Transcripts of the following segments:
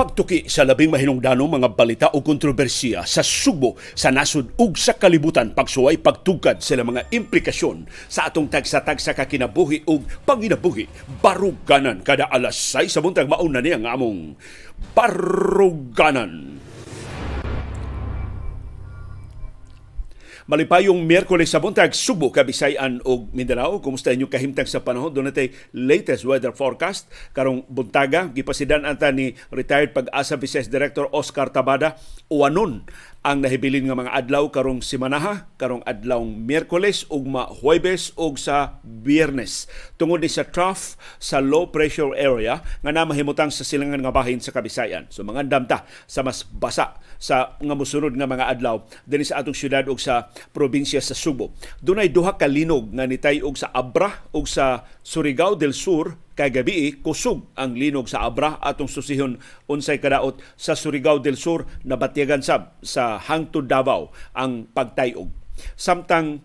Pagtuki sa labing mahinungdanong mga balita o kontrobersiya sa Subo, sa nasod ug sa kalibutan pagsuway pagtugkad sila mga implikasyon sa atong tagsa-tagsa ka kinabuhi ug panginabuhi baruganan kada alas 6 sa buntag mauna niya nga among baruganan. Malipayong Miyerkules sa buntag, Subo, Kabisayan ug Mindanao. Kumusta inyo kahimtang sa panahon? Doon natin latest weather forecast. Karong buntaga, gipasidan anta ni retired pag-asa Vice Director Oscar Tabada uwanon ang nahibilin nga mga adlaw karong simanaha, karong adlaw Miyerkules ug ma Huwebes ug sa Biyernes. Tungod ni sa trough sa low pressure area nga namahimutang sa silangan nga bahin sa Kabisayan. So mga damta sa mas basa sa nga mosunod nga mga adlaw dinhi sa atong syudad ug sa probinsya sa Subo. Dunay duha ka linog nga nitay og sa Abra ug sa Surigao del Sur kay gabi kusog ang linog sa Abra atong susihon unsay kadaot sa Surigao del Sur nabatyagan sab sa hangtod Davao ang pagtayog. Samtang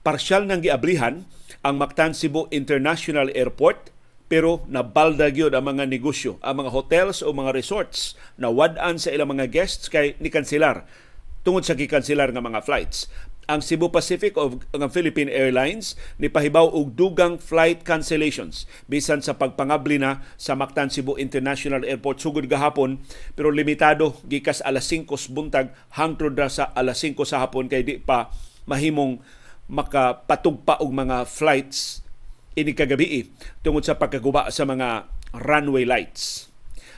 parsyal nang giablihan ang Mactan Cebu International Airport pero nabalda gyud ang mga negosyo, ang mga hotels o mga resorts na wad-an sa ilang mga guests kay ni kanselar tungod sa gikanselar nga mga flights ang Cebu Pacific o ang Philippine Airlines ni pahibaw og dugang flight cancellations bisan sa pagpangabli na sa Mactan Cebu International Airport sugod gahapon pero limitado gikas alas 5 buntag hangtod sa alas 5 sa hapon kay di pa mahimong makapatugpa og mga flights ini kagabi tungod sa pagkaguba sa mga runway lights.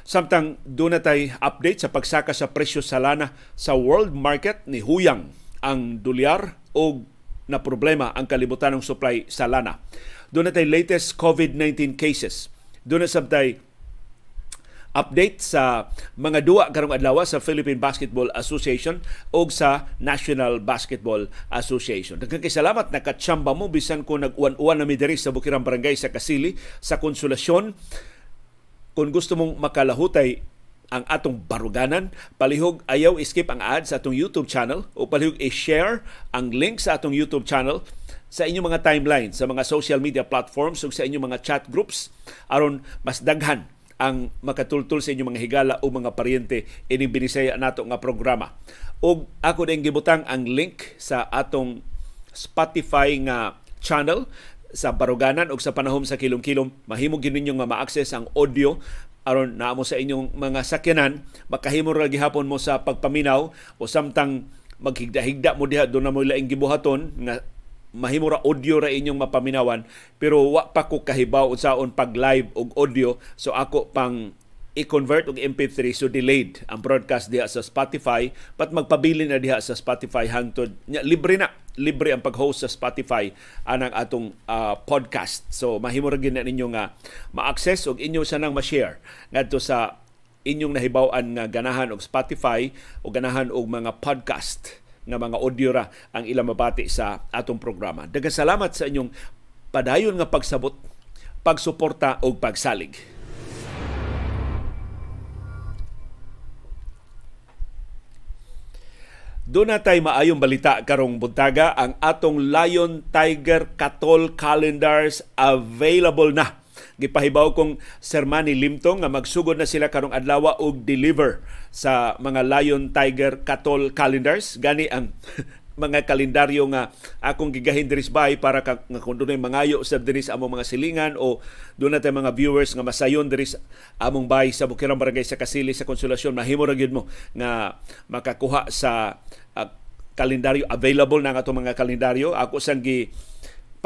Samtang na update sa pagsaka sa presyo sa lana sa world market ni Huyang ang dolyar o na problema ang kalibutan ng supply sa lana. Doon na latest COVID-19 cases. Doon na sabtay update sa mga duwa karong adlaw sa Philippine Basketball Association o sa National Basketball Association. Daghang kay salamat nakatsamba mo bisan ko nag-uwan-uwan na mi diri sa Bukirang Barangay sa Kasili sa Konsolasyon. Kung gusto mong makalahutay ang atong baruganan. Palihog ayaw skip ang ads sa atong YouTube channel o palihog i-share ang link sa atong YouTube channel sa inyong mga timeline, sa mga social media platforms ug sa inyong mga chat groups aron mas daghan ang makatultul sa inyong mga higala o mga paryente ining binisaya nato nga programa. Og ako din gibutang ang link sa atong Spotify nga channel sa Baruganan o sa panahom sa kilom-kilom mahimo gid ninyo nga ma-access ang audio aron naamo sa inyong mga sakyanan makahimo ra gihapon mo sa pagpaminaw o samtang maghigda-higda mo diha do na mo laing gibuhaton nga mahimo ra audio ra inyong mapaminawan. Pero wa pa ko kahibaw unsaon pag live og audio so ako pang i-convert og MP3 so delayed ang broadcast diha sa Spotify pat magpabili na diha sa Spotify hangtod libre na libre ang pag-host sa Spotify anang atong uh, podcast so mahimo ra gyud ninyo nga ma-access og inyo sa nang ma-share ngadto sa inyong nahibaw-an nga ganahan og Spotify o ganahan og mga podcast nga mga audio ra ang ilang mabati sa atong programa. Daghang salamat sa inyong padayon nga pagsabot, pagsuporta o pagsalig. Doon na tayo maayong balita karong buntaga ang atong Lion Tiger Katol calendars available na. Gipahibaw kong Sermani Limtong nga magsugod na sila karong adlaw og deliver sa mga Lion Tiger Katol calendars. Gani ang mga kalendaryo nga akong gigahin diri bay para ka, nga kung dunay mangayo sa diri among mga silingan o doon natin mga viewers nga masayon diri among bay sa Bukirang Barangay sa Kasili sa Konsolasyon mahimo ra gyud mo nga makakuha sa uh, kalendaryo available na nga mga kalendaryo. Ako sang gi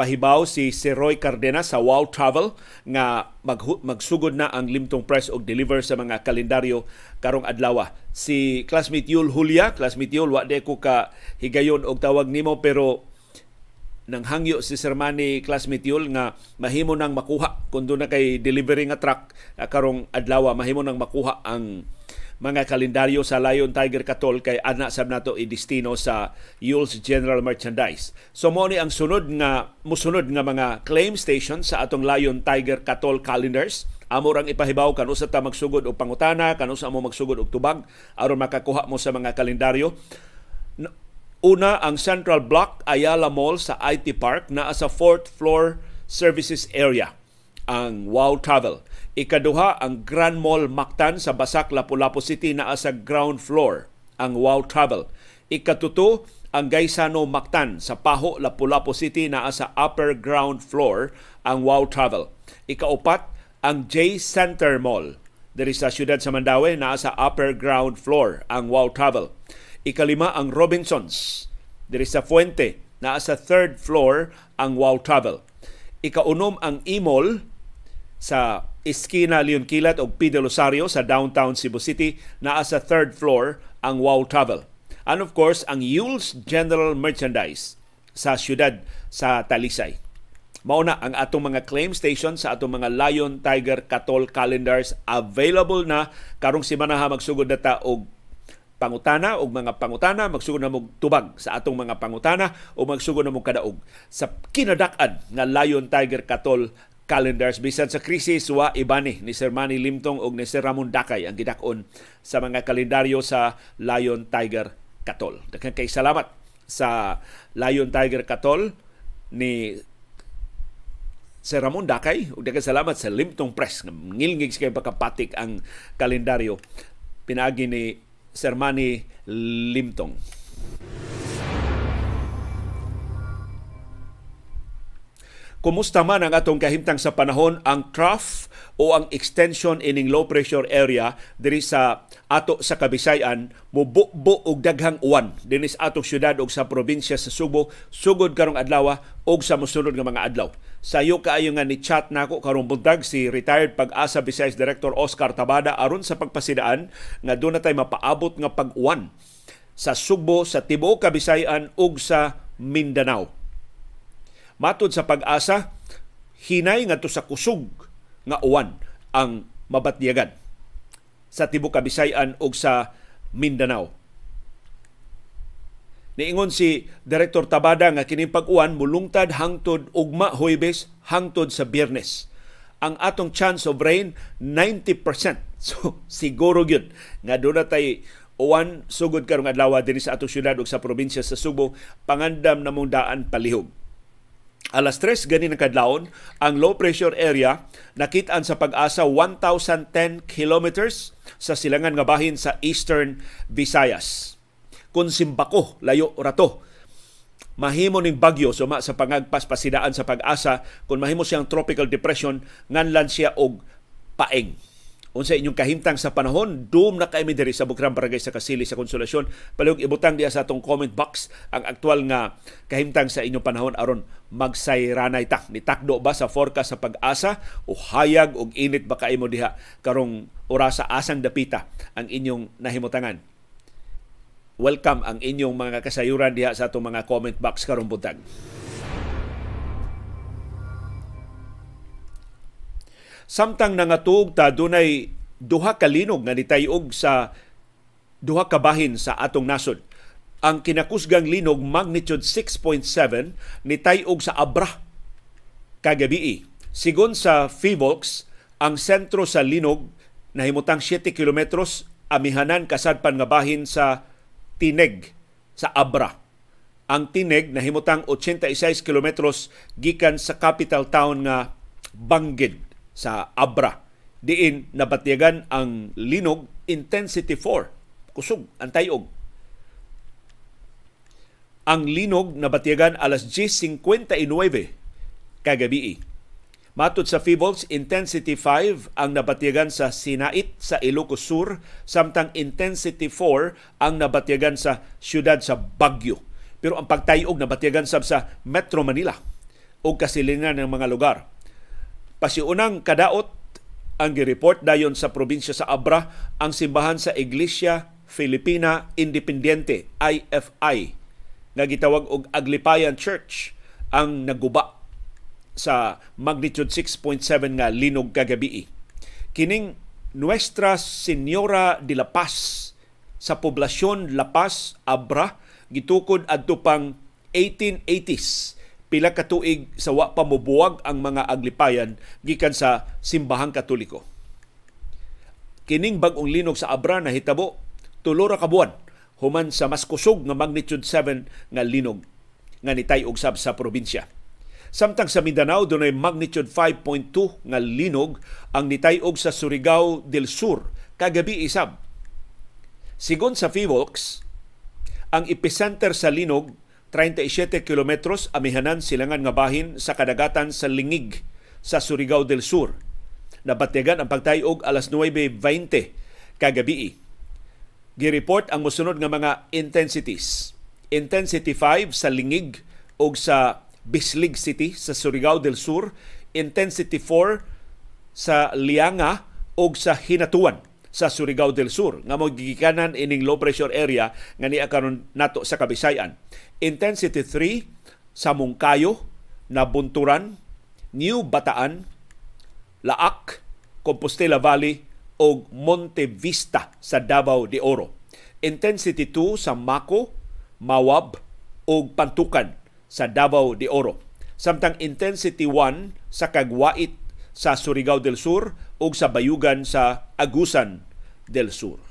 pahibaw si si Roy Cardenas sa Wow Travel nga mag, magsugod na ang limtong press og deliver sa mga kalendaryo karong adlaw. Si classmate Yul Julia, classmate Yul, wa ko ka higayon og tawag nimo pero nang hangyo si Sermani classmate Yul nga mahimo nang makuha kun na kay delivery nga truck ah, karong adlaw mahimo nang makuha ang mga kalendaryo sa Lion Tiger Katol kay ana sab nato i-destino sa Yule's General Merchandise. So mo ni ang sunod nga musunod nga mga claim station sa atong Lion Tiger Katol calendars. Amo rang ipahibaw kanu sa ta magsugod og pangutana kanu sa amo magsugod og tubag aron makakuha mo sa mga kalendaryo. Una, ang Central Block Ayala Mall sa IT Park na sa fourth floor services area ang Wow Travel Ikaduha ang Grand Mall Mactan sa Basak, Lapu-Lapu City naa sa ground floor ang Wow Travel. Ikatuto ang Gaisano Mactan sa Paho, Lapu-Lapu City naa sa upper ground floor ang Wow Travel. Ikaupat ang J Center Mall diri sa siyudad sa Mandaue naa sa upper ground floor ang Wow Travel. Ikalima ang Robinsons diri sa Fuente naa sa third floor ang Wow Travel. Ikaunom ang E-Mall sa Iskina Leon Kilat o Pide Rosario sa downtown Cebu City naa sa third floor ang Wow Travel. And of course, ang Yule's General Merchandise sa siyudad sa Talisay. Mauna ang atong mga claim station sa atong mga Lion, Tiger, Katol calendars available na karong semana ha magsugod na ta og pangutana og mga pangutana magsugod na mo tubag sa atong mga pangutana o magsugod na mo kadaog sa kinadak-an nga Lion, Tiger, Katol calendars bisan sa krisis wa ibani ni Sir Manny Limtong ug ni Sir Ramon Dakay ang gidakon sa mga kalendaryo sa Lion, Tiger, Katol. Daghang kay salamat sa Lion Tiger Katol ni Sir Ramon Dakay ug daghang salamat sa Limtong Press nga ngilngig kay pagkapatik ang kalendaryo pinaagi ni Sir Manny Limtong. Kumusta man ang atong kahimtang sa panahon ang trough o ang extension ining low pressure area diri sa ato sa Kabisayan mubukbo og daghang uwan dinhi sa atong syudad og sa probinsya sa Subo sugod karong adlaw og sa mosunod nga mga adlaw. Sayo kaayo nga ni chat nako karong buntag si retired pag-asa Vice Director Oscar Tabada aron sa pagpasidaan nga doon na tay mapaabot nga pag-uwan sa Subo, sa tibuok Kabisayan ug sa Mindanao Matod sa pag-asa, hinay ngadto sa kusog nga uwan ang mabatyagan sa tibuok Kabisayan ug sa Mindanao. Niingon si Director Tabada nga kining pag-uwan mulungtad hangtod ugma Huwebes hangtod sa Biyernes. Ang atong chance of rain 90%. So siguro gyud nga doon tay uwan sugod karong adlaw dinhi sa atong syudad ug sa probinsya sa Subo pangandam namong daan palihog Alas 3 gani ng kadlawon, ang low pressure area nakitaan sa pag-asa 1,010 kilometers sa silangan nga bahin sa Eastern Visayas. Kung simbako, layo rato, mahimo ning bagyo suma sa pangagpas pasidaan sa pag-asa kung mahimo siyang tropical depression nganlan siya og paeng unsa inyong kahimtang sa panahon doom na kay diri sa Bukran Barangay sa Kasili sa Konsolasyon. Palihog ibutang diya sa atong comment box ang aktual nga kahimtang sa inyong panahon aron magsayranay ta. Ni takdo ba sa forecast sa pag-asa? O hayag og init ba kaimo diha? Karong orasa asang dapita ang inyong nahimutangan. Welcome ang inyong mga kasayuran diha sa atong mga comment box karong buntag Samtang nangatug ta dunay duha ka linog nga nitayog sa duha ka bahin sa atong nasod. Ang kinakusgang linog magnitude 6.7 nitayog sa Abra kagabi. Sigon sa FIVOX, ang sentro sa linog nahimutang 7 kilometros amihanan kasadpan nga bahin sa Tineg sa Abra. Ang Tineg nahimutang 86 kilometros gikan sa capital town nga Banggid sa Abra. Diin nabatyagan ang linog intensity 4. Kusog ang tayog. Ang linog nabatyagan alas 10.59 kagabi. Matod sa Feebles, intensity 5 ang nabatyagan sa Sinait sa Ilocos Sur, samtang intensity 4 ang nabatyagan sa siyudad sa Baguio. Pero ang pagtayog nabatyagan sab sa Metro Manila o kasilingan ng mga lugar Pasiunang kadaot ang gireport dayon sa probinsya sa Abra ang simbahan sa Iglesia Filipina Independiente IFI nga gitawag og Aglipayan Church ang naguba sa magnitude 6.7 nga linog kagabi. Kining Nuestra Señora de la Paz sa poblasyon La Paz, Abra, gitukod adto pang 1880s pila ka tuig sa wa pa ang mga aglipayan gikan sa simbahang katoliko. Kining bag-ong linog sa Abra na hitabo tulo ra ka human sa mas kusog nga magnitude 7 nga linog nga nitay og sab sa probinsya. Samtang sa Mindanao dunay magnitude 5.2 nga linog ang nitayog sa Surigao del Sur kagabi isab. Sigon sa FIVOX, ang epicenter sa linog 37 kilometros amihanan silangan nga bahin sa kadagatan sa Lingig sa Surigao del Sur. Nabatigan ang pagtayog alas 9.20 kagabi. Gireport ang musunod nga mga intensities. Intensity 5 sa Lingig o sa Bislig City sa Surigao del Sur. Intensity 4 sa Lianga o sa Hinatuan sa Surigao del Sur nga mo gigikanan ining low pressure area nga niya karon nato sa Kabisayan. Intensity 3 sa Mungkayo, Nabunturan, New Bataan, Laak, Compostela Valley o Monte Vista sa Davao de Oro. Intensity 2 sa Mako, Mawab o Pantukan sa Davao de Oro. Samtang intensity 1 sa Kagwait sa Surigao del Sur o sa Bayugan sa Agusan del Sur.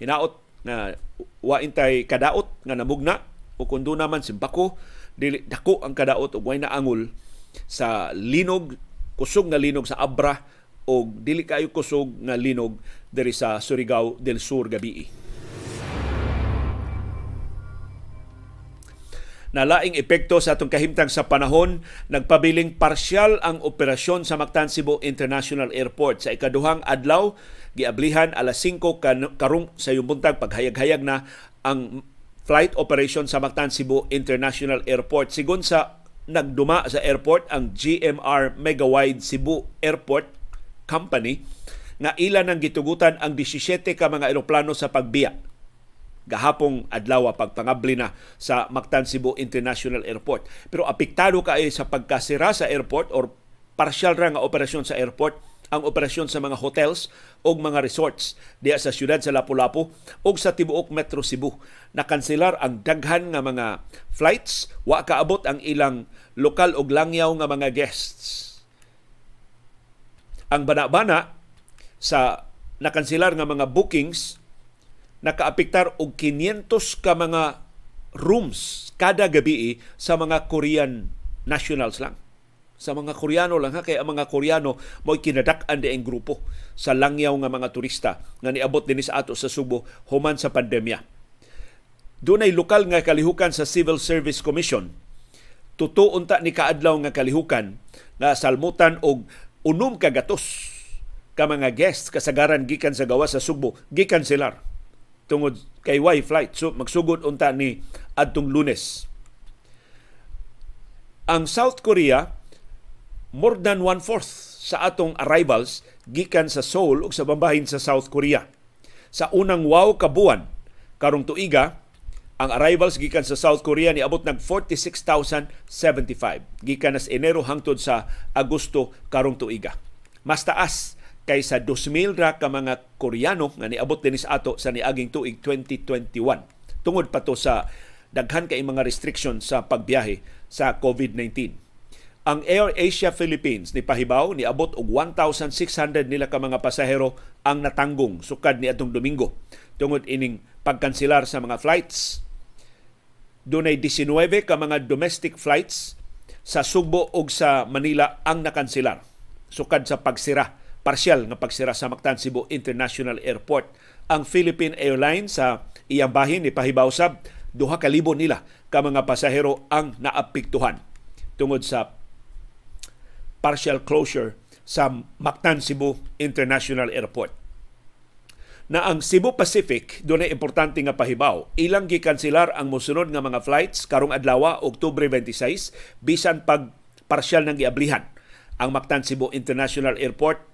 Hinaot na wa intay kadaot nga namugna o kundo naman simpako dili dako ang kadaot ug way na angol sa linog kusog nga linog sa Abra o dili kayo kusog nga linog diri sa Surigao del Sur gabii. Nalaing epekto sa atong kahimtang sa panahon, nagpabiling parsyal ang operasyon sa Mactan Cebu International Airport. Sa ikaduhang adlaw, giablihan alas 5 karong sa yubuntag paghayag-hayag na ang flight operation sa Mactan Cebu International Airport. Sigon sa nagduma sa airport ang GMR Megawide Cebu Airport Company nga ilan ang gitugutan ang 17 ka mga eroplano sa pagbiya gahapong adlaw pagpangabli na sa Mactan Cebu International Airport. Pero apektado kay sa pagkasira sa airport or partial ra nga operasyon sa airport ang operasyon sa mga hotels o mga resorts diya sa siyudad sa Lapu-Lapu o sa tibuok Metro Cebu. Nakanselar ang daghan nga mga flights, wa kaabot ang ilang lokal og langyaw nga mga guests. Ang bana-bana sa nakanselar nga mga bookings nakaapektar og 500 ka mga rooms kada gabi sa mga Korean nationals lang. Sa mga Koreano lang ha, kay ang mga Koreano mo'y kinadak-an ang grupo sa langyaw nga mga turista nga niabot din sa ato sa Subo human sa pandemya. Doon ay lokal nga kalihukan sa Civil Service Commission. Tutuon ta ni kaadlaw nga kalihukan na salmutan og unom ka ka mga guests kasagaran gikan sa gawa sa Subo gikan silar tungod kay Y flight. So magsugod unta ni adtong Lunes. Ang South Korea more than one-fourth sa atong arrivals gikan sa Seoul ug sa bambahin sa South Korea. Sa unang wow kabuan karong tuiga, ang arrivals gikan sa South Korea ni abot nag 46,075 gikan sa Enero hangtod sa Agosto karong tuiga. Mas taas kaysa 2,000 ra ka mga Koreano nga niabot din sa ato sa niaging tuig 2021. Tungod pa to sa daghan kay mga restriction sa pagbiyahe sa COVID-19. Ang Air Asia Philippines ni pahibaw ni abot og 1,600 nila ka mga pasahero ang natanggong sukad ni atong Domingo tungod ining pagkanselar sa mga flights. Dunay 19 ka mga domestic flights sa Sugbo ug sa Manila ang nakanselar sukad sa pagsira parsyal nga pagsira sa Mactan Cebu International Airport. Ang Philippine Airlines sa iyang bahin ni pahibaw sab duha ka libo nila ka mga pasahero ang naapektuhan tungod sa partial closure sa Mactan Cebu International Airport. Na ang Cebu Pacific dunay importante nga pahibaw, ilang gikanselar ang mosunod nga mga flights karong adlaw Oktubre 26 bisan pag partial nang giablihan ang Mactan Cebu International Airport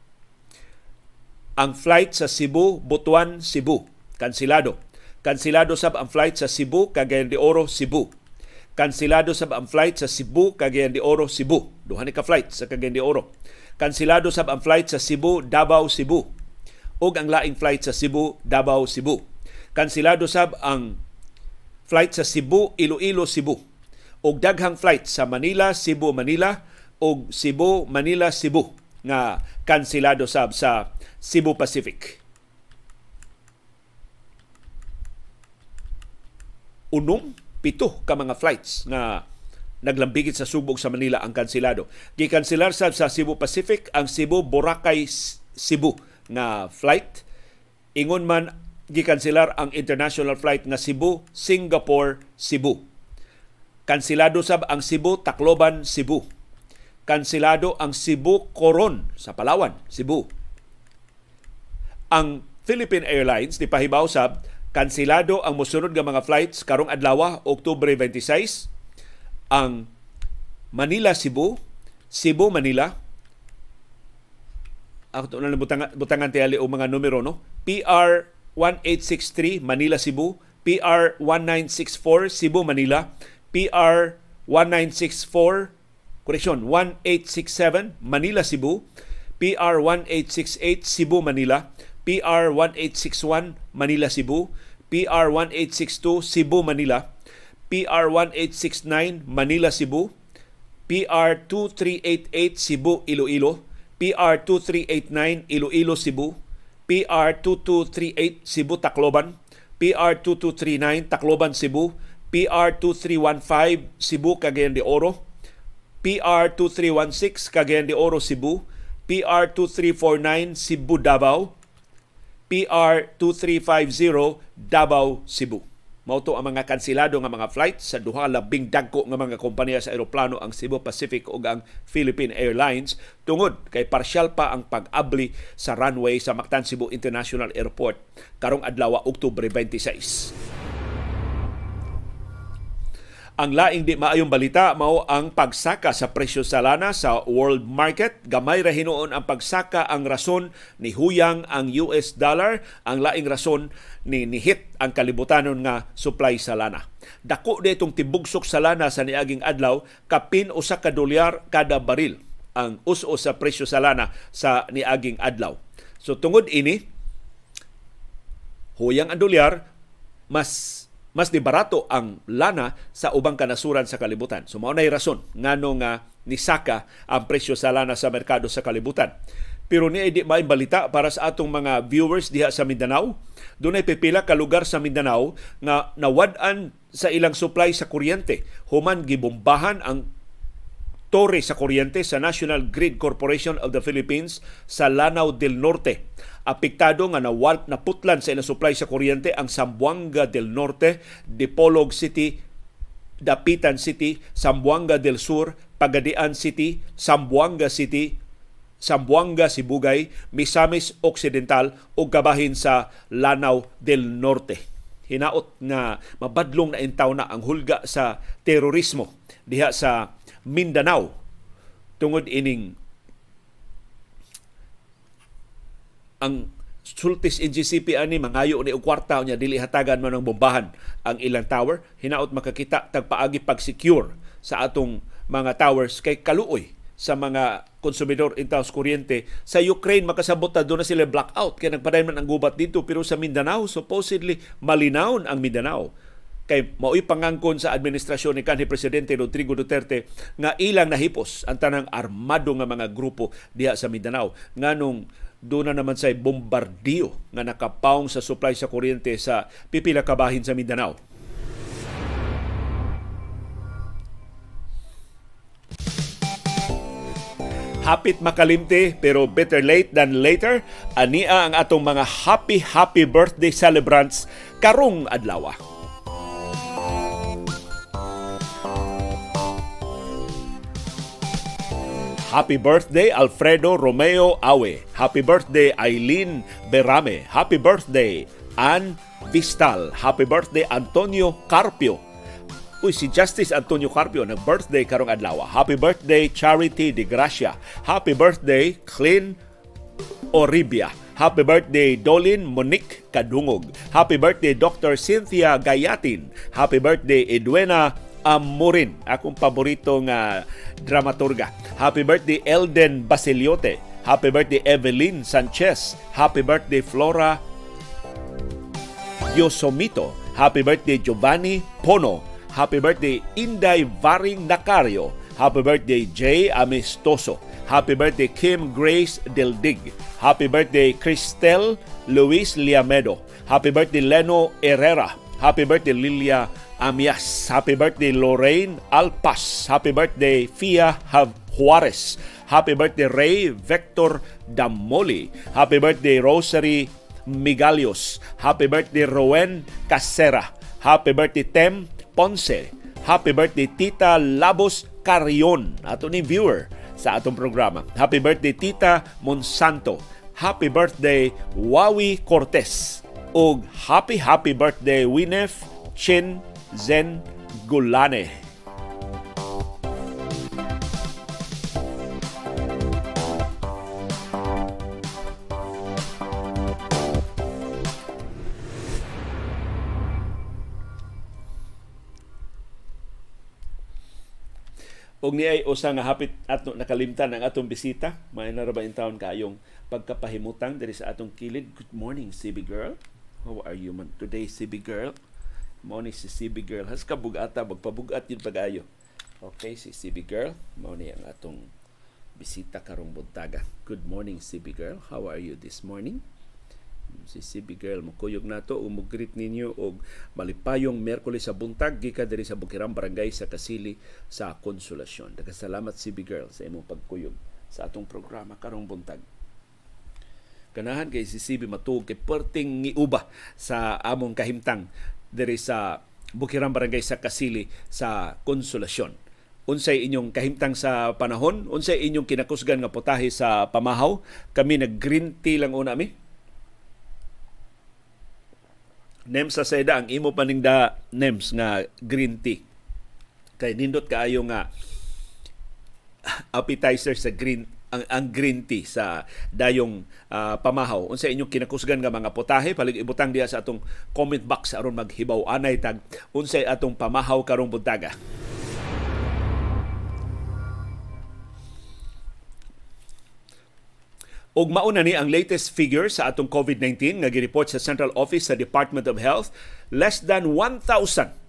ang flight sa Cebu, Butuan, Cebu. Kansilado. Kansilado sab ang flight sa Cebu, Cagayan de Oro, Cebu. Kansilado sab ang flight sa Cebu, Cagayan de Oro, Cebu. Duha ni ka flight sa Cagayan de Oro. Kansilado sab ang flight sa Cebu, Davao, Cebu. Ug ang laing flight sa Cebu, Davao, Cebu. Kansilado sab ang flight sa Cebu, Iloilo, Cebu. Ug daghang flight sa Manila, Cebu, Manila ug Cebu, Manila, Cebu nga kansilado sab sa Cebu Pacific. Unom, pito ka mga flights na naglambigit sa subog sa Manila ang kansilado. Gikansilar sab sa Cebu Pacific ang Cebu Boracay Cebu nga flight. Ingon man gikansilar ang international flight nga Cebu Singapore Cebu. Kansilado sab ang Cebu Tacloban Cebu. Kansilado ang Cebu Coron sa Palawan, Cebu. Ang Philippine Airlines di pahibaw sab kansilado ang mosunod nga mga flights karong adlaw Oktubre 26 ang Manila Cebu, Cebu Manila. Ako na butangan, butangan tiyali o mga numero no. PR 1863 Manila Cebu, PR 1964 Cebu Manila, PR 1964 correction 1867 Manila Cebu, PR 1868 Cebu Manila, PR 1861 Manila Cebu, PR 1862 Cebu Manila, PR 1869 Manila Cebu, PR 2388 Cebu Iloilo, PR 2389 Iloilo Cebu, PR 2238 Cebu Tacloban, PR 2239 Tacloban Cebu, PR 2315 Cebu Cagayan de Oro, PR 2316 Cagayan de Oro Cebu, PR 2349 Cebu Davao, PR 2350 Davao Cebu. Mauto ang mga kansilado nga mga flights sa duha labing dagko nga mga kompanya sa eroplano ang Cebu Pacific ug ang Philippine Airlines tungod kay parsyal pa ang pag-abli sa runway sa Mactan Cebu International Airport karong adlaw Oktubre 26. Ang laing di maayong balita mao ang pagsaka sa presyo sa lana sa world market. Gamay ra hinuon ang pagsaka ang rason ni huyang ang US dollar, ang laing rason ni nihit ang kalibutanon nga supply sa lana. Dako di itong tibugsok sa lana sa niaging adlaw kapin usa ka dolyar kada baril ang us-o sa presyo sa lana sa niaging adlaw. So tungod ini huyang ang dolyar mas mas di barato ang lana sa ubang kanasuran sa kalibutan. So mao rason ngano nga nisaka ang presyo sa lana sa merkado sa kalibutan. Pero ni di ba balita para sa atong mga viewers diha sa Mindanao? Doon ay pipila ka lugar sa Mindanao nga nawad-an sa ilang supply sa kuryente. Human gibombahan ang tore sa kuryente sa National Grid Corporation of the Philippines sa Lanao del Norte apektado nga nawal naputlan sa ilang supply sa kuryente ang Sambuanga del Norte, Dipolog City, Dapitan City, Sambuanga del Sur, Pagadian City, Sambuanga City, Sambuanga Sibugay, Misamis Occidental ug kabahin sa Lanao del Norte. Hinaot nga mabadlong na intaw na ang hulga sa terorismo diha sa Mindanao. Tungod ining ang sultis NGCP ani mangayo ni og kwarta nya dili hatagan man ang bombahan. Ang ilang tower hinaot makakita tagpaagi pag secure sa atong mga towers kay kaluoy sa mga konsumidor in taos kuryente. Sa Ukraine makasabot na doon na sila blackout kaya nagpadayon man ang gubat dito. Pero sa Mindanao supposedly malinawon ang Mindanao kay mao'y pangangkon sa administrasyon ni kanhi presidente Rodrigo Duterte nga ilang nahipos ang tanang armado nga mga grupo diha sa Mindanao nganong doon na naman sa bombardiyo nga nakapawong sa supply sa kuryente sa pipila kabahin sa Mindanao. Hapit makalimti pero better late than later. Ania ang atong mga happy happy birthday celebrants karong adlaw. Happy birthday Alfredo Romeo Awe. Happy birthday Eileen Berame. Happy birthday Ann Vistal. Happy birthday Antonio Carpio. Uy, si Justice Antonio Carpio nag-birthday karong adlaw. Happy birthday Charity De Gracia. Happy birthday Clean Oribia. Happy birthday Dolin Monique Kadungog. Happy birthday Dr. Cynthia Gayatin. Happy birthday Edwena Amorin, akong paborito nga dramaturga. Happy birthday Elden Basiliote. Happy birthday Evelyn Sanchez. Happy birthday Flora Yosomito. Happy birthday Giovanni Pono. Happy birthday Inday Varing Nakario. Happy birthday Jay Amistoso. Happy birthday Kim Grace Deldig. Happy birthday Cristel Luis Liamedo. Happy birthday Leno Herrera. Happy birthday Lilia Amias. Happy birthday Lorraine Alpas. Happy birthday Fia Juarez. Happy birthday Ray Vector Damoli. Happy birthday Rosary Migalios. Happy birthday Rowen Casera. Happy birthday Tem Ponce. Happy birthday Tita Labos Carion. Ato ni viewer sa atong programa. Happy birthday Tita Monsanto. Happy birthday Wawi Cortez. Og happy happy birthday Winef Chin Zen Gulane. Og ni ay usa nga hapit ato nakalimtan ang atong bisita. May naraba in taon kayong pagkapahimutang diri sa atong kilid. Good morning, CB girl. How are you man today, CB girl? Morning si CB girl. Has ka bugata magpabugat yun pagayo. Okay, si CB girl. Ni ang atong bisita karong buntaga. Good morning, CB girl. How are you this morning? si CB Girl mukuyog nato o mugreet ninyo og malipayong Merkules sa buntag gikan diri sa Bukirang Barangay sa Kasili sa Konsolasyon. Daghang CB Girl sa imong pagkuyog sa atong programa karong buntag. Ganahan kay si CB matuog kay perting giuba sa among kahimtang diri sa Bukirang Barangay sa Kasili sa Konsolasyon unsay inyong kahimtang sa panahon, unsay inyong kinakusgan nga putahe sa pamahaw. Kami nag green tea lang una mi NEMS sa seda ang imo paningda NEMS nga green tea. Kay nindot kaayo nga appetizer sa green ang, ang green tea sa dayong uh, pamahaw. Unsa inyong kinakusgan nga mga potahe palig ibutang diha sa atong comment box aron maghibaw anay tag unsay atong pamahaw karong buntaga. Og mauna ni ang latest figure sa atong COVID-19 nga gireport sa Central Office sa Department of Health, less than 1,000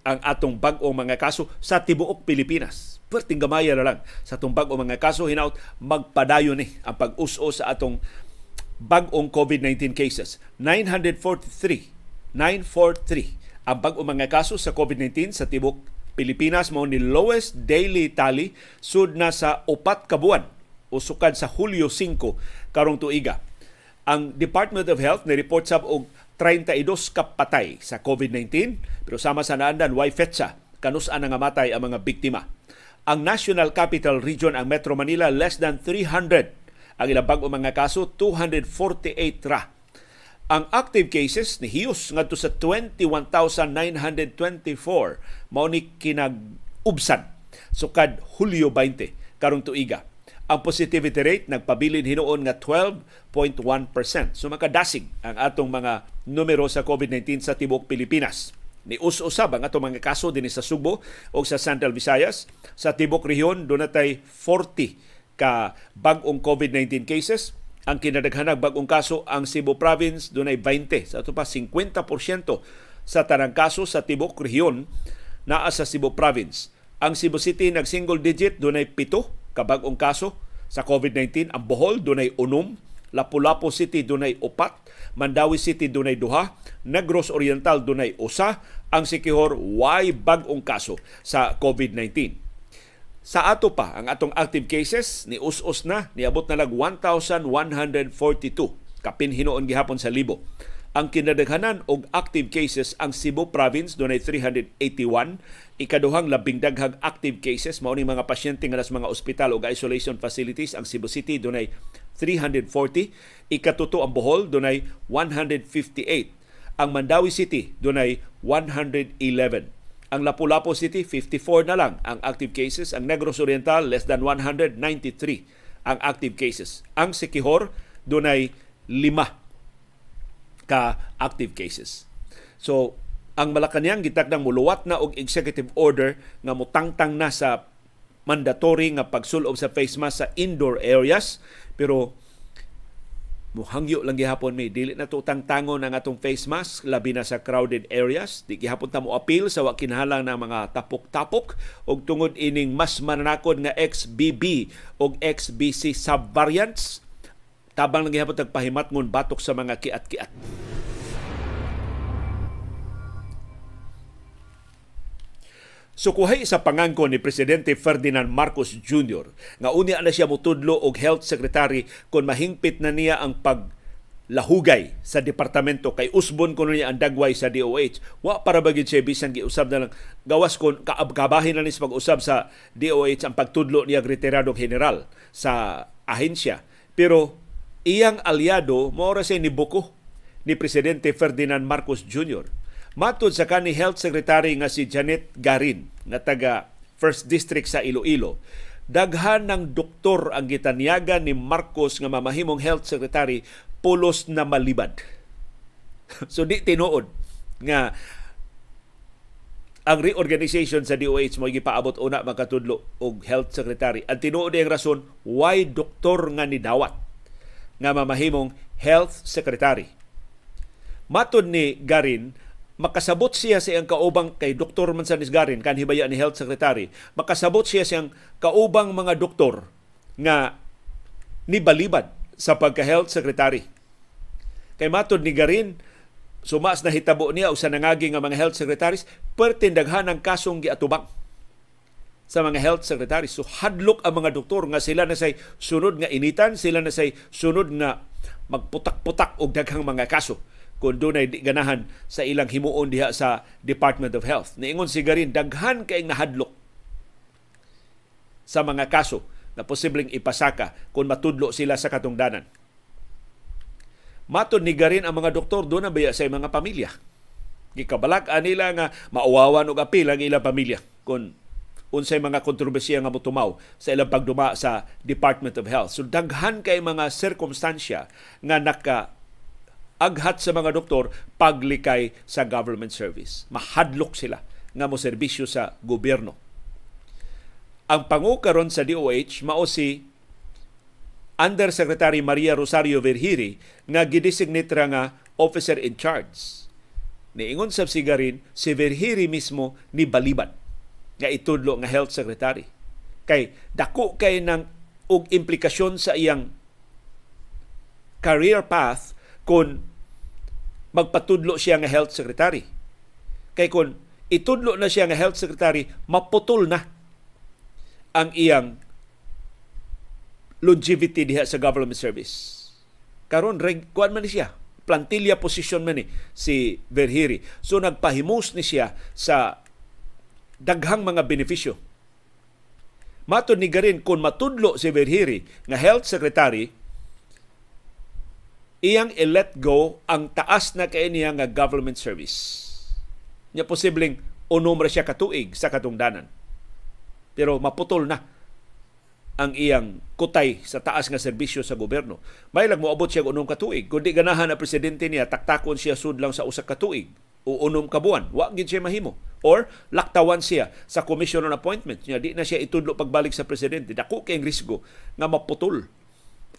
ang atong bag-ong mga kaso sa tibuok Pilipinas. Perting gamaya na lang sa atong bag-ong mga kaso hinaut magpadayon ni ang pag-us-o sa atong bag-ong COVID-19 cases. 943 943 ang bag-ong mga kaso sa COVID-19 sa tibuok Pilipinas mao ni lowest daily tally sud na sa upat ka buwan usukad sa Hulyo 5 karong tuiga. Ang Department of Health ni report sab og 32 ka patay sa COVID-19 pero sama sa naandan way fetsa kanus-an nga matay ang mga biktima. Ang National Capital Region ang Metro Manila less than 300 ang ilang bag mga kaso 248 ra. Ang active cases ni hiyos ngadto sa 21,924 mao ni kinag-ubsan sukad Hulyo 20 karong tuiga ang positivity rate nagpabilin hinuon nga 12.1%. So makadasig ang atong mga numero sa COVID-19 sa tibok Pilipinas. Ni us-usab ang atong mga kaso dinhi sa Subo o sa Central Visayas. Sa tibok rehiyon dunay 40 ka bag-ong COVID-19 cases. Ang kinadaghanag bag-ong kaso ang Cebu Province dunay 20. Sa ato pa 50% sa tanang kaso sa tibok rehiyon naa sa Cebu Province. Ang Cebu City nag single digit dunay 7 kabag-ong kaso sa COVID-19. Ang Bohol dunay unom, Lapu-Lapu City dunay upat, Mandawi City dunay duha, Negros Oriental dunay usa, ang Sikihor way bag-ong kaso sa COVID-19. Sa ato pa, ang atong active cases ni us-us na, niabot na lag 1,142 kapin hinoon gihapon sa libo. Ang kinadaghanan og active cases ang Cebu Province dunay 381, ikaduhang labing daghang active cases mao ni mga pasyente nga sa mga ospital ug isolation facilities ang Cebu City dunay 340, ikatuto ang Bohol dunay 158, ang Mandawi City dunay 111. Ang Lapu-Lapu City 54 na lang ang active cases, ang Negros Oriental less than 193 ang active cases. Ang Sikihor dunay lima ka active cases. So, ang Malacanang gitakdang muluwat na og executive order nga mutangtang na sa mandatory nga pagsulob sa face mask sa indoor areas. Pero muhangyo lang gihapon may dili na tutang tangon ang atong face mask labi na sa crowded areas. Di gihapon ta mo appeal sa wa kinahanglan ng mga tapok-tapok. Og tungod ining mas mananakod nga XBB og XBC subvariants tabang lang gihapon tagpahimat ngon batok sa mga kiat-kiat. Sukuhay sa pangangko ni Presidente Ferdinand Marcos Jr. nga unya na siya mutudlo og health secretary kung mahingpit na niya ang pag lahugay sa departamento kay usbon kuno niya ang dagway sa DOH wa para bagid siya bisan giusab na lang gawas kon kaabkabahin na ni sa pag-usab sa DOH ang pagtudlo niya retiradong general sa ahensya pero iyang aliado mo ra ni Buko ni Presidente Ferdinand Marcos Jr. Matod sa kani Health Secretary nga si Janet Garin na taga First District sa Iloilo, daghan ng doktor ang gitanyaga ni Marcos nga mamahimong health secretary pulos na malibad. so di tinuod nga ang reorganization sa DOH mo gipaabot una makatudlo og health secretary. Ang tinuod ang rason why doktor nga ni dawat nga mamahimong health secretary. Matod ni Garin, makasabot siya sa iyang kaubang kay Dr. Mansanis Garin, kan ni Health Secretary, makasabot siya sa iyang kaubang mga doktor nga nibalibad sa pagka-health secretary. Kay matod ni Garin, sumas na hitabo niya o sa nangagi nga mga health secretaries, pertindaghan ang kasong giatubang sa mga health secretaries. So hadlok ang mga doktor nga sila na say sunod nga initan, sila na say sunod nga magputak-putak og daghang mga kaso kung doon ay ganahan sa ilang himuon diha sa Department of Health. Niingon si Garin, daghan kay nahadlok sa mga kaso na posibleng ipasaka kung matudlo sila sa katungdanan. Matod ni Garin ang mga doktor doon na baya sa mga pamilya. Gikabalak nila nga mauwawan og apil ang ilang pamilya kung unsay mga kontrobersiya nga motumaw sa ilang pagduma sa Department of Health. So daghan kay mga sirkumstansya nga naka aghat sa mga doktor paglikay sa government service. Mahadlok sila nga mo serbisyo sa gobyerno ang pangu karon sa DOH mao si Undersecretary Maria Rosario Verhiri nga gidesignate ra nga officer in charge. Niingon sa sigarin si Verhiri mismo ni baliban nga itudlo nga health secretary. Kay dako kay nang og implikasyon sa iyang career path kung magpatudlo siya nga health secretary. Kay kung itudlo na siya nga health secretary, maputol na ang iyang longevity diha sa government service. Karon reg kuan man siya, plantilla position man ni si Verhiri. So nagpahimus ni siya sa daghang mga benepisyo. Matod ni Garin kung matudlo si Verhiri nga health secretary iyang i-let go ang taas na kay niya nga government service. Nya posibleng unom ra siya katuig sa katungdanan pero maputol na ang iyang kutay sa taas nga serbisyo sa gobyerno. May lang moabot siya unom ka tuig. Kundi ganahan na presidente niya, taktakon siya sudlang sa usa ka tuig o unom ka buwan. Wa gid siya mahimo. Or laktawan siya sa commission on appointment. Niya, di na siya itudlo pagbalik sa presidente. Dako kay risgo nga maputol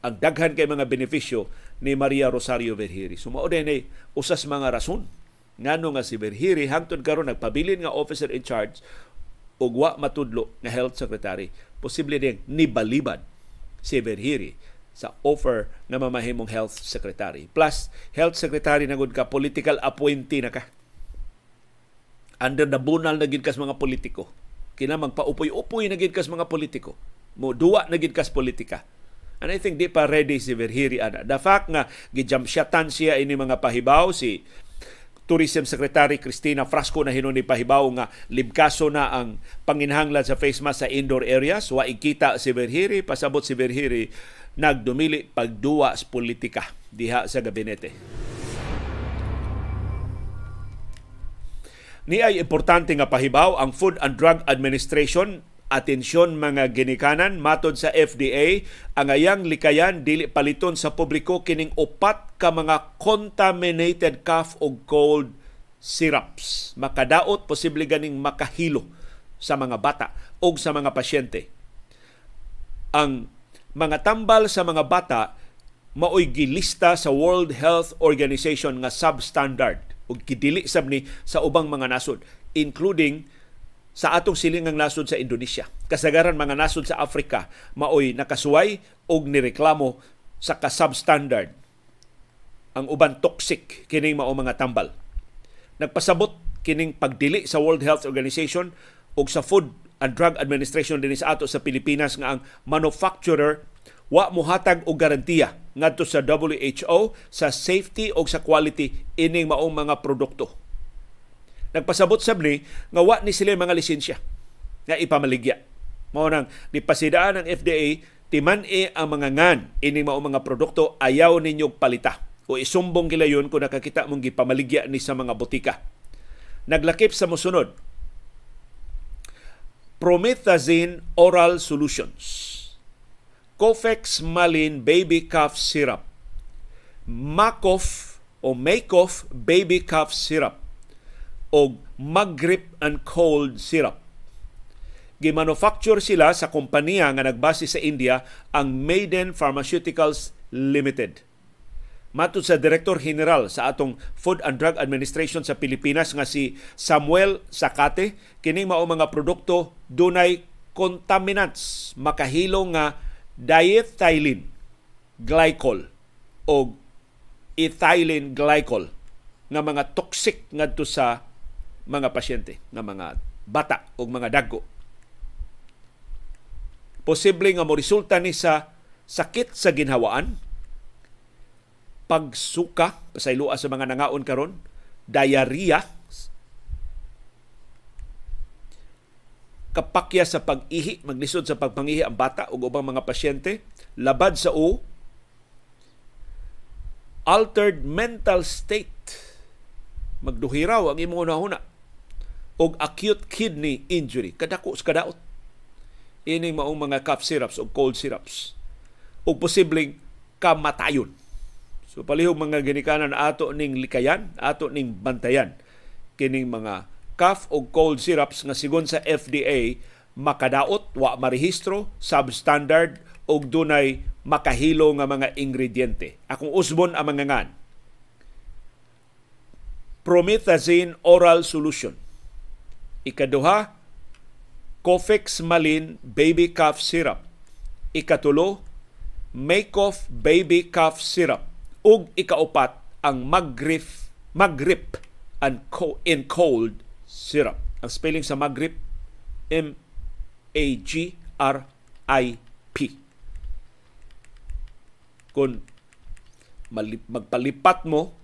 ang daghan kay mga benepisyo ni Maria Rosario Verhiri. So, din usas mga rason ngano nga si Verhiri hangtod karon nagpabilin nga officer in charge ug wa matudlo nga health secretary posible ding nibalibad si Verhiri sa offer na mamahimong health secretary. Plus, health secretary na ka political appointee na ka. Under the bunal na kas mga politiko. Kina magpaupoy-upoy na kas mga politiko. Mo duwa na kas politika. And I think di pa ready si Verhiri ana. The fact nga gijamsyatan siya ini mga pahibaw si Tourism Secretary Cristina Frasco na hinuni pahibaw nga libkaso na ang panginhanglan sa face mask sa indoor areas. Wa ikita si Verhiri, pasabot si Verhiri nagdumili pagduwa sa politika diha sa gabinete. Ni ay importante nga pahibaw ang Food and Drug Administration atensyon mga ginikanan matod sa FDA ang ayang likayan dili paliton sa publiko kining upat ka mga contaminated cough o cold syrups. Makadaot posible ganing makahilo sa mga bata o sa mga pasyente. Ang mga tambal sa mga bata maoy gilista sa World Health Organization nga substandard. Ug kidili sab ni sa ubang mga nasod including sa atong silingang nasod sa Indonesia. Kasagaran mga nasod sa Africa maoy nakasuway og nireklamo sa ka-substandard ang uban toxic kining mao mga tambal. Nagpasabot kining pagdili sa World Health Organization og sa Food and Drug Administration din sa ato sa Pilipinas nga ang manufacturer wa mohatag og garantiya ngadto sa WHO sa safety o sa quality ining maong mga produkto. Nagpasabot sab ni nga wa ni sila mga lisensya nga ipamaligya. Mao nang nipasidaan ng FDA timan e ang mga ngan ining maong mga produkto ayaw ninyo palita. O isumbong kila yun kung nakakita mong gipamaligya ni sa mga botika. Naglakip sa musunod Promethazine Oral Solutions. Cofex Malin Baby Cough Syrup, Macof o Macof Baby Cough Syrup, o Magrip and Cold Syrup. Gimanufacture sila sa kompanya nga nagbase sa India ang Maiden Pharmaceuticals Limited. Matod sa Direktor General sa atong Food and Drug Administration sa Pilipinas nga si Samuel Sakate, kining mao mga produkto dunay contaminants makahilo nga diethylene glycol o ethylene glycol nga mga toxic ngadto sa mga pasyente nga mga bata o mga dagko posible nga mo resulta ni sa sakit sa ginhawaan pagsuka pasaylua sa mga nangaon karon diarrhea kapakya sa pag-ihi, maglisod sa pagpangihi ang bata o ubang mga pasyente, labad sa o, altered mental state, magduhiraw ang imong una o acute kidney injury, kadako sa kadaot. Ining maong mga cough syrups o cold syrups o posibleng kamatayon. So palihog mga ginikanan ato ning likayan, ato ning bantayan kining mga cough o cold syrups nga sigon sa FDA makadaot wa marehistro substandard og dunay makahilo nga mga ingrediente. Akong usbon ang mga ngan. Promethazine oral solution. Ikaduha, Cofex Malin baby cough syrup. Ikatulo, Makeoff baby cough syrup. Ug ikaupat ang Magrip Magrip and co- in cold syrup. Ang spelling sa Magrip, M-A-G-R-I-P. Kung magpalipat mo,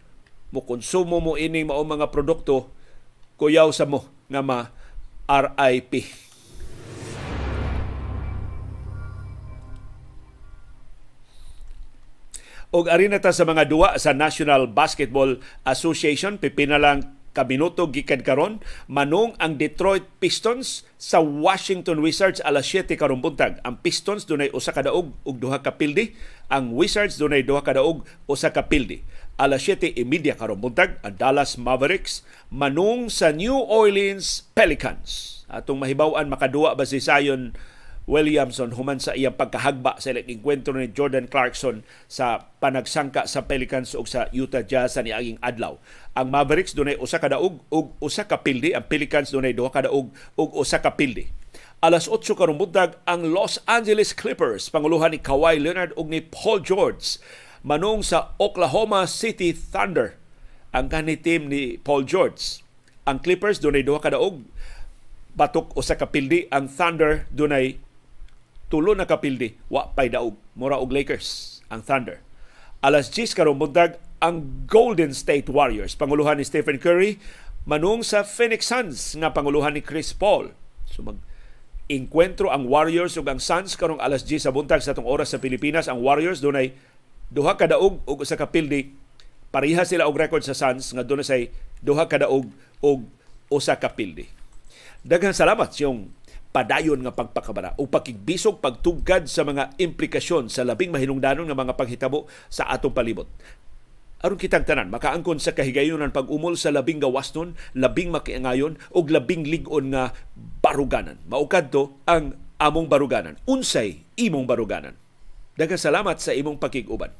mo konsumo mo mao mga produkto, kuyaw sa mo nga ma RIP. Og arina ta sa mga duwa sa National Basketball Association pipina lang kabinuto gikan karon manung ang Detroit Pistons sa Washington Wizards alas 7 karon buntag. Ang Pistons dunay usa ka daog ug duha ka pildi, ang Wizards dunay duha ka daog usa ka pildi. Alas 7 media karon buntag ang Dallas Mavericks manung sa New Orleans Pelicans. Atong mahibaw-an makaduwa ba si Zion Williamson human sa iyang pagkahagba sa ilang ni Jordan Clarkson sa panagsangka sa Pelicans ug sa Utah Jazz sa niaging adlaw. Ang Mavericks dunay usa ka daog ug usa ka pildi, ang Pelicans dunay duha ka daog ug usa ka pildi. Alas 8 karon buntag ang Los Angeles Clippers panguluhan ni Kawhi Leonard ug ni Paul George manung sa Oklahoma City Thunder. Ang kani team ni Paul George. Ang Clippers dunay duha ka daog batok usa ka pildi, ang Thunder dunay tulo na kapildi. Wa pay daog. Mura og Lakers ang Thunder. Alas 10 karon buntag ang Golden State Warriors. Panguluhan ni Stephen Curry manung sa Phoenix Suns nga panguluhan ni Chris Paul. So mag inkwentro ang Warriors ug ang Suns karong alas 10 sa buntag sa tong oras sa Pilipinas. Ang Warriors dunay duha ka daog ug usa ka pildi pareha sila og record sa Suns nga dunay say duha ka daog ug usa ka pildi daghang salamat yung padayon nga pagpakabara o pakigbisog pagtugkad sa mga implikasyon sa labing mahinungdanon nga mga paghitabo sa atong palibot. Aron kitang tanan, makaangkon sa kahigayunan pag-umol sa labing gawasnon, labing makiangayon, o labing ligon nga baruganan. Maukad to ang among baruganan. Unsay imong baruganan. Daghang salamat sa imong pakiguban.